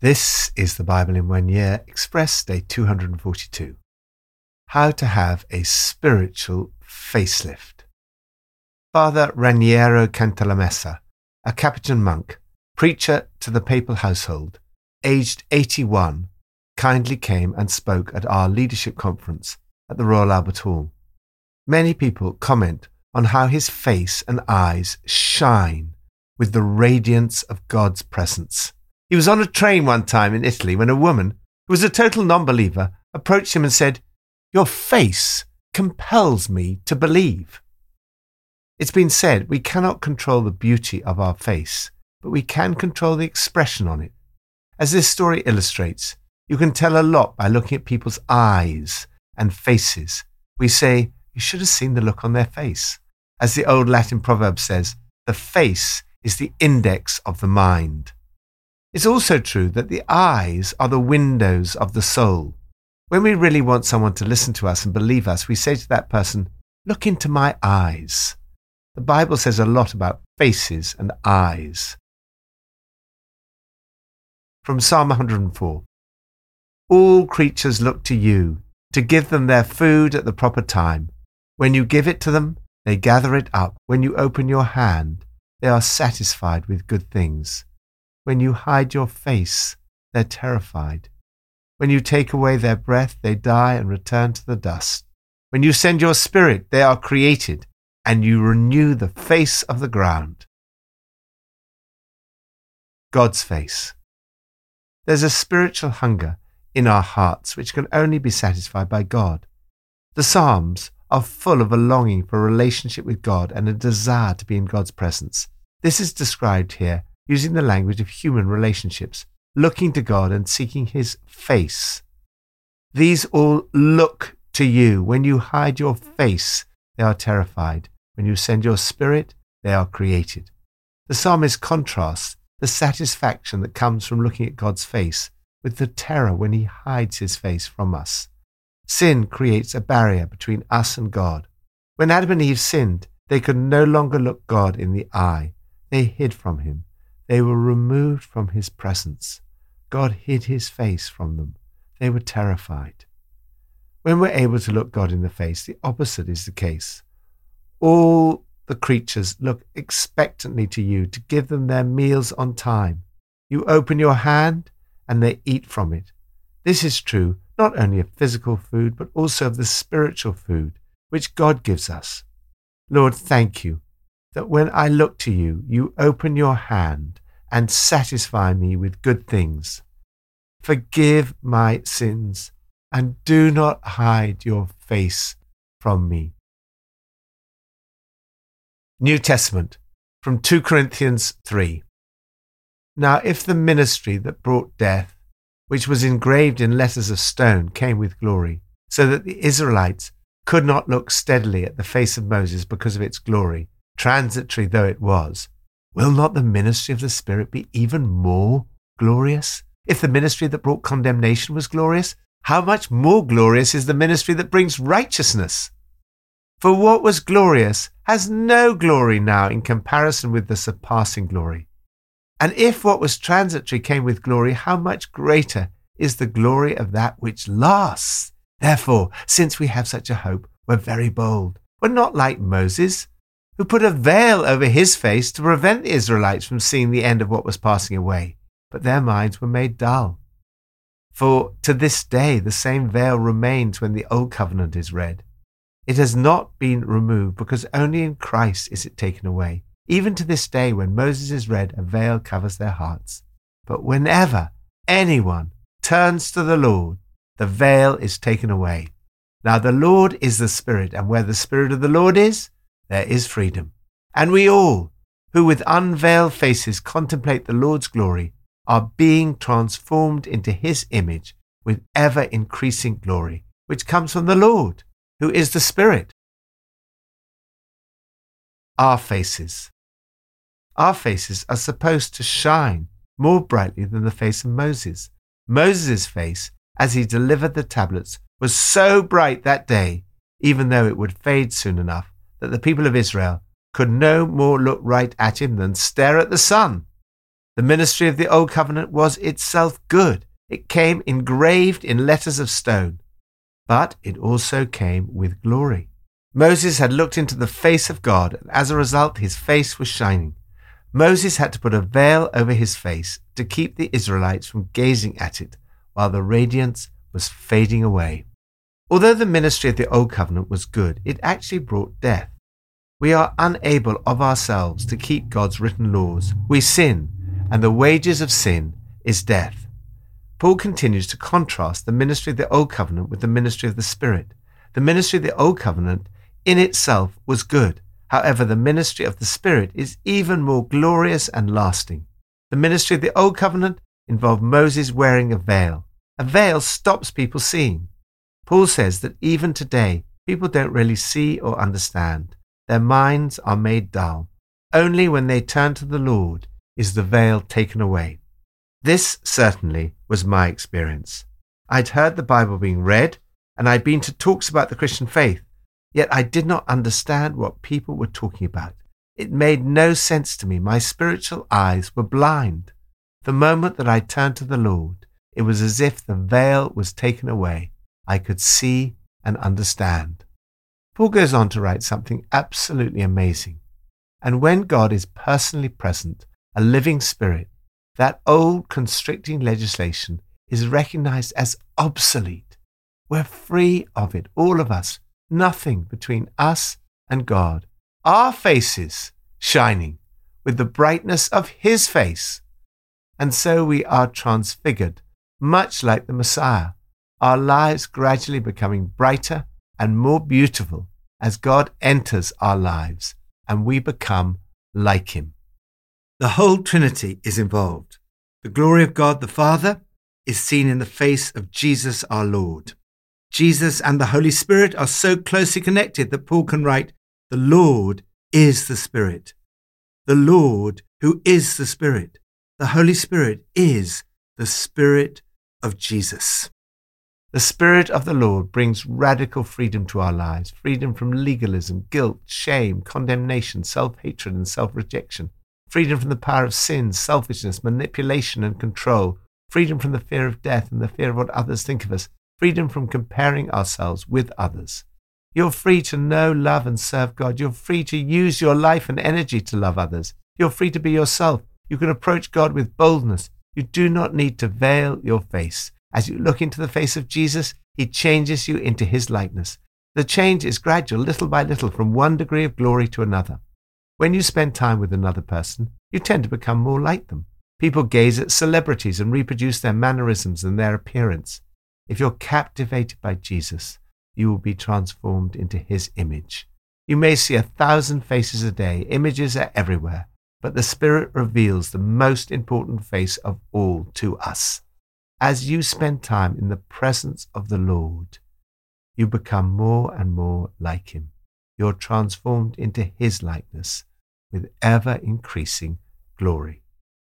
This is the Bible in one year, Express Day 242. How to have a spiritual facelift. Father Raniero Cantalamessa, a Capuchin monk, preacher to the papal household, aged 81, kindly came and spoke at our leadership conference at the Royal Albert Hall. Many people comment on how his face and eyes shine with the radiance of God's presence. He was on a train one time in Italy when a woman, who was a total non believer, approached him and said, Your face compels me to believe. It's been said we cannot control the beauty of our face, but we can control the expression on it. As this story illustrates, you can tell a lot by looking at people's eyes and faces. We say, You should have seen the look on their face. As the old Latin proverb says, the face is the index of the mind. It's also true that the eyes are the windows of the soul. When we really want someone to listen to us and believe us, we say to that person, Look into my eyes. The Bible says a lot about faces and eyes. From Psalm 104 All creatures look to you to give them their food at the proper time. When you give it to them, they gather it up. When you open your hand, they are satisfied with good things. When you hide your face, they're terrified. When you take away their breath, they die and return to the dust. When you send your spirit, they are created, and you renew the face of the ground. God's face. There's a spiritual hunger in our hearts which can only be satisfied by God. The Psalms are full of a longing for a relationship with God and a desire to be in God's presence. This is described here using the language of human relationships, looking to God and seeking His face. These all look to you. When you hide your face, they are terrified. When you send your spirit, they are created. The psalmist contrasts the satisfaction that comes from looking at God's face with the terror when He hides His face from us. Sin creates a barrier between us and God. When Adam and Eve sinned, they could no longer look God in the eye. They hid from Him. They were removed from his presence. God hid his face from them. They were terrified. When we're able to look God in the face, the opposite is the case. All the creatures look expectantly to you to give them their meals on time. You open your hand and they eat from it. This is true not only of physical food, but also of the spiritual food which God gives us. Lord, thank you that when I look to you, you open your hand and satisfy me with good things. Forgive my sins and do not hide your face from me. New Testament from 2 Corinthians 3. Now, if the ministry that brought death, which was engraved in letters of stone, came with glory, so that the Israelites could not look steadily at the face of Moses because of its glory, transitory though it was, will not the ministry of the Spirit be even more glorious? If the ministry that brought condemnation was glorious, how much more glorious is the ministry that brings righteousness? For what was glorious has no glory now in comparison with the surpassing glory. And if what was transitory came with glory, how much greater is the glory of that which lasts? Therefore, since we have such a hope, we're very bold. We're not like Moses, who put a veil over his face to prevent the Israelites from seeing the end of what was passing away. But their minds were made dull. For to this day, the same veil remains when the Old Covenant is read. It has not been removed because only in Christ is it taken away. Even to this day, when Moses is read, a veil covers their hearts. But whenever anyone turns to the Lord, the veil is taken away. Now the Lord is the Spirit, and where the Spirit of the Lord is, there is freedom. And we all, who with unveiled faces contemplate the Lord's glory, are being transformed into his image with ever increasing glory, which comes from the Lord, who is the Spirit. Our faces. Our faces are supposed to shine more brightly than the face of Moses. Moses' face, as he delivered the tablets, was so bright that day, even though it would fade soon enough, that the people of Israel could no more look right at him than stare at the sun. The ministry of the Old Covenant was itself good. It came engraved in letters of stone, but it also came with glory. Moses had looked into the face of God, and as a result, his face was shining. Moses had to put a veil over his face to keep the Israelites from gazing at it while the radiance was fading away. Although the ministry of the Old Covenant was good, it actually brought death. We are unable of ourselves to keep God's written laws. We sin, and the wages of sin is death. Paul continues to contrast the ministry of the Old Covenant with the ministry of the Spirit. The ministry of the Old Covenant in itself was good. However, the ministry of the Spirit is even more glorious and lasting. The ministry of the Old Covenant involved Moses wearing a veil. A veil stops people seeing. Paul says that even today, people don't really see or understand. Their minds are made dull. Only when they turn to the Lord is the veil taken away. This certainly was my experience. I'd heard the Bible being read, and I'd been to talks about the Christian faith, yet I did not understand what people were talking about. It made no sense to me. My spiritual eyes were blind. The moment that I turned to the Lord, it was as if the veil was taken away I could see and understand. Paul goes on to write something absolutely amazing. And when God is personally present, a living spirit, that old constricting legislation is recognized as obsolete. We're free of it, all of us. Nothing between us and God. Our faces shining with the brightness of His face. And so we are transfigured, much like the Messiah our lives gradually becoming brighter and more beautiful as God enters our lives and we become like Him. The whole Trinity is involved. The glory of God the Father is seen in the face of Jesus our Lord. Jesus and the Holy Spirit are so closely connected that Paul can write, The Lord is the Spirit. The Lord who is the Spirit. The Holy Spirit is the Spirit of Jesus. The Spirit of the Lord brings radical freedom to our lives freedom from legalism, guilt, shame, condemnation, self hatred, and self rejection, freedom from the power of sin, selfishness, manipulation, and control, freedom from the fear of death and the fear of what others think of us, freedom from comparing ourselves with others. You're free to know, love, and serve God. You're free to use your life and energy to love others. You're free to be yourself. You can approach God with boldness. You do not need to veil your face. As you look into the face of Jesus, he changes you into his likeness. The change is gradual, little by little, from one degree of glory to another. When you spend time with another person, you tend to become more like them. People gaze at celebrities and reproduce their mannerisms and their appearance. If you're captivated by Jesus, you will be transformed into his image. You may see a thousand faces a day, images are everywhere, but the Spirit reveals the most important face of all to us. As you spend time in the presence of the Lord, you become more and more like Him. You're transformed into His likeness with ever increasing glory.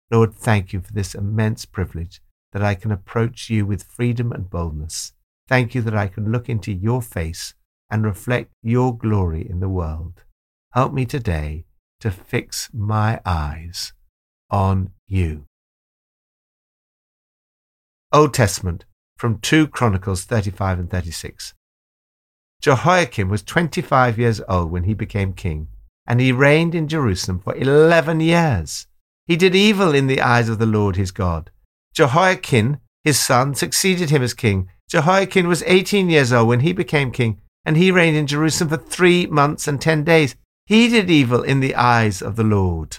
Lord, thank you for this immense privilege that I can approach you with freedom and boldness. Thank you that I can look into your face and reflect your glory in the world. Help me today to fix my eyes on you. Old Testament from 2 Chronicles 35 and 36. Jehoiakim was 25 years old when he became king, and he reigned in Jerusalem for 11 years. He did evil in the eyes of the Lord his God. Jehoiachin, his son, succeeded him as king. Jehoiachin was 18 years old when he became king, and he reigned in Jerusalem for three months and ten days. He did evil in the eyes of the Lord.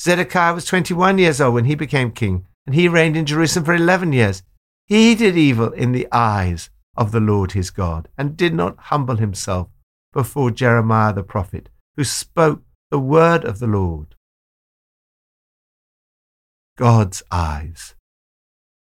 Zedekiah was 21 years old when he became king, and he reigned in Jerusalem for eleven years. He did evil in the eyes of the Lord his God, and did not humble himself before Jeremiah the prophet, who spoke the word of the Lord. God's eyes.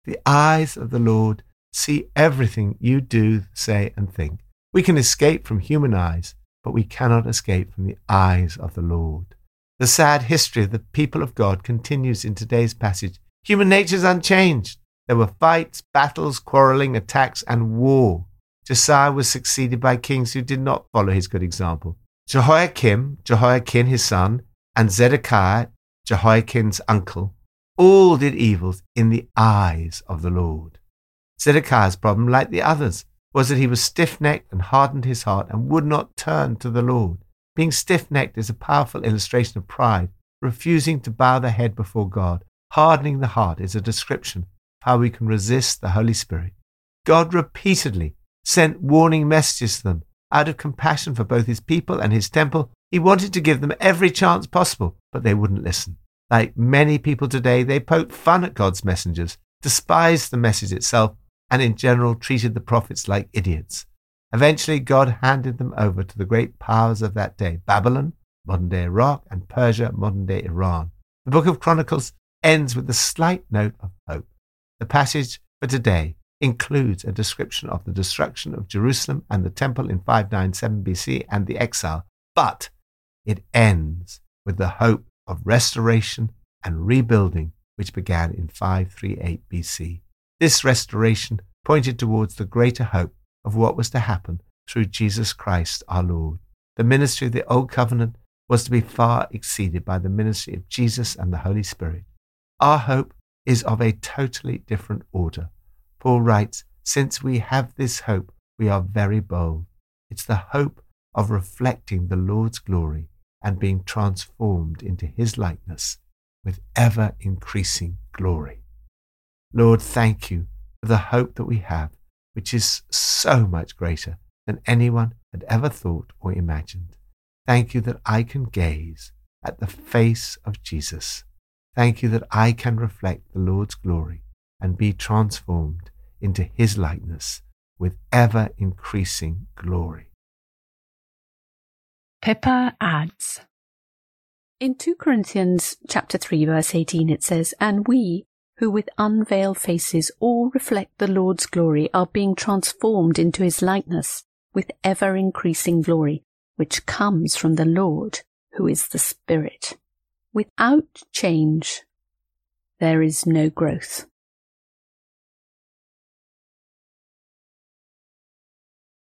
The eyes of the Lord see everything you do, say, and think. We can escape from human eyes, but we cannot escape from the eyes of the Lord. The sad history of the people of God continues in today's passage Human nature is unchanged. There were fights, battles, quarreling, attacks, and war. Josiah was succeeded by kings who did not follow his good example. Jehoiakim, Jehoiachin his son, and Zedekiah, Jehoiachin's uncle, all did evils in the eyes of the Lord. Zedekiah's problem, like the others, was that he was stiff necked and hardened his heart and would not turn to the Lord. Being stiff necked is a powerful illustration of pride, refusing to bow the head before God. Hardening the heart is a description of how we can resist the Holy Spirit. God repeatedly sent warning messages to them. Out of compassion for both his people and his temple, he wanted to give them every chance possible, but they wouldn't listen. Like many people today, they poked fun at God's messengers, despised the message itself, and in general treated the prophets like idiots. Eventually, God handed them over to the great powers of that day Babylon, modern day Iraq, and Persia, modern day Iran. The book of Chronicles ends with a slight note of hope. The passage for today includes a description of the destruction of Jerusalem and the temple in 597 BC and the exile, but it ends with the hope of restoration and rebuilding which began in 538 BC. This restoration pointed towards the greater hope of what was to happen through Jesus Christ our Lord. The ministry of the Old Covenant was to be far exceeded by the ministry of Jesus and the Holy Spirit. Our hope is of a totally different order. Paul writes, Since we have this hope, we are very bold. It's the hope of reflecting the Lord's glory and being transformed into his likeness with ever increasing glory. Lord, thank you for the hope that we have, which is so much greater than anyone had ever thought or imagined. Thank you that I can gaze at the face of Jesus. Thank you that I can reflect the Lord's glory and be transformed into his likeness with ever increasing glory. Pippa adds In 2 Corinthians chapter 3 verse 18 it says, And we, who with unveiled faces all reflect the Lord's glory, are being transformed into his likeness with ever increasing glory, which comes from the Lord, who is the Spirit. Without change, there is no growth.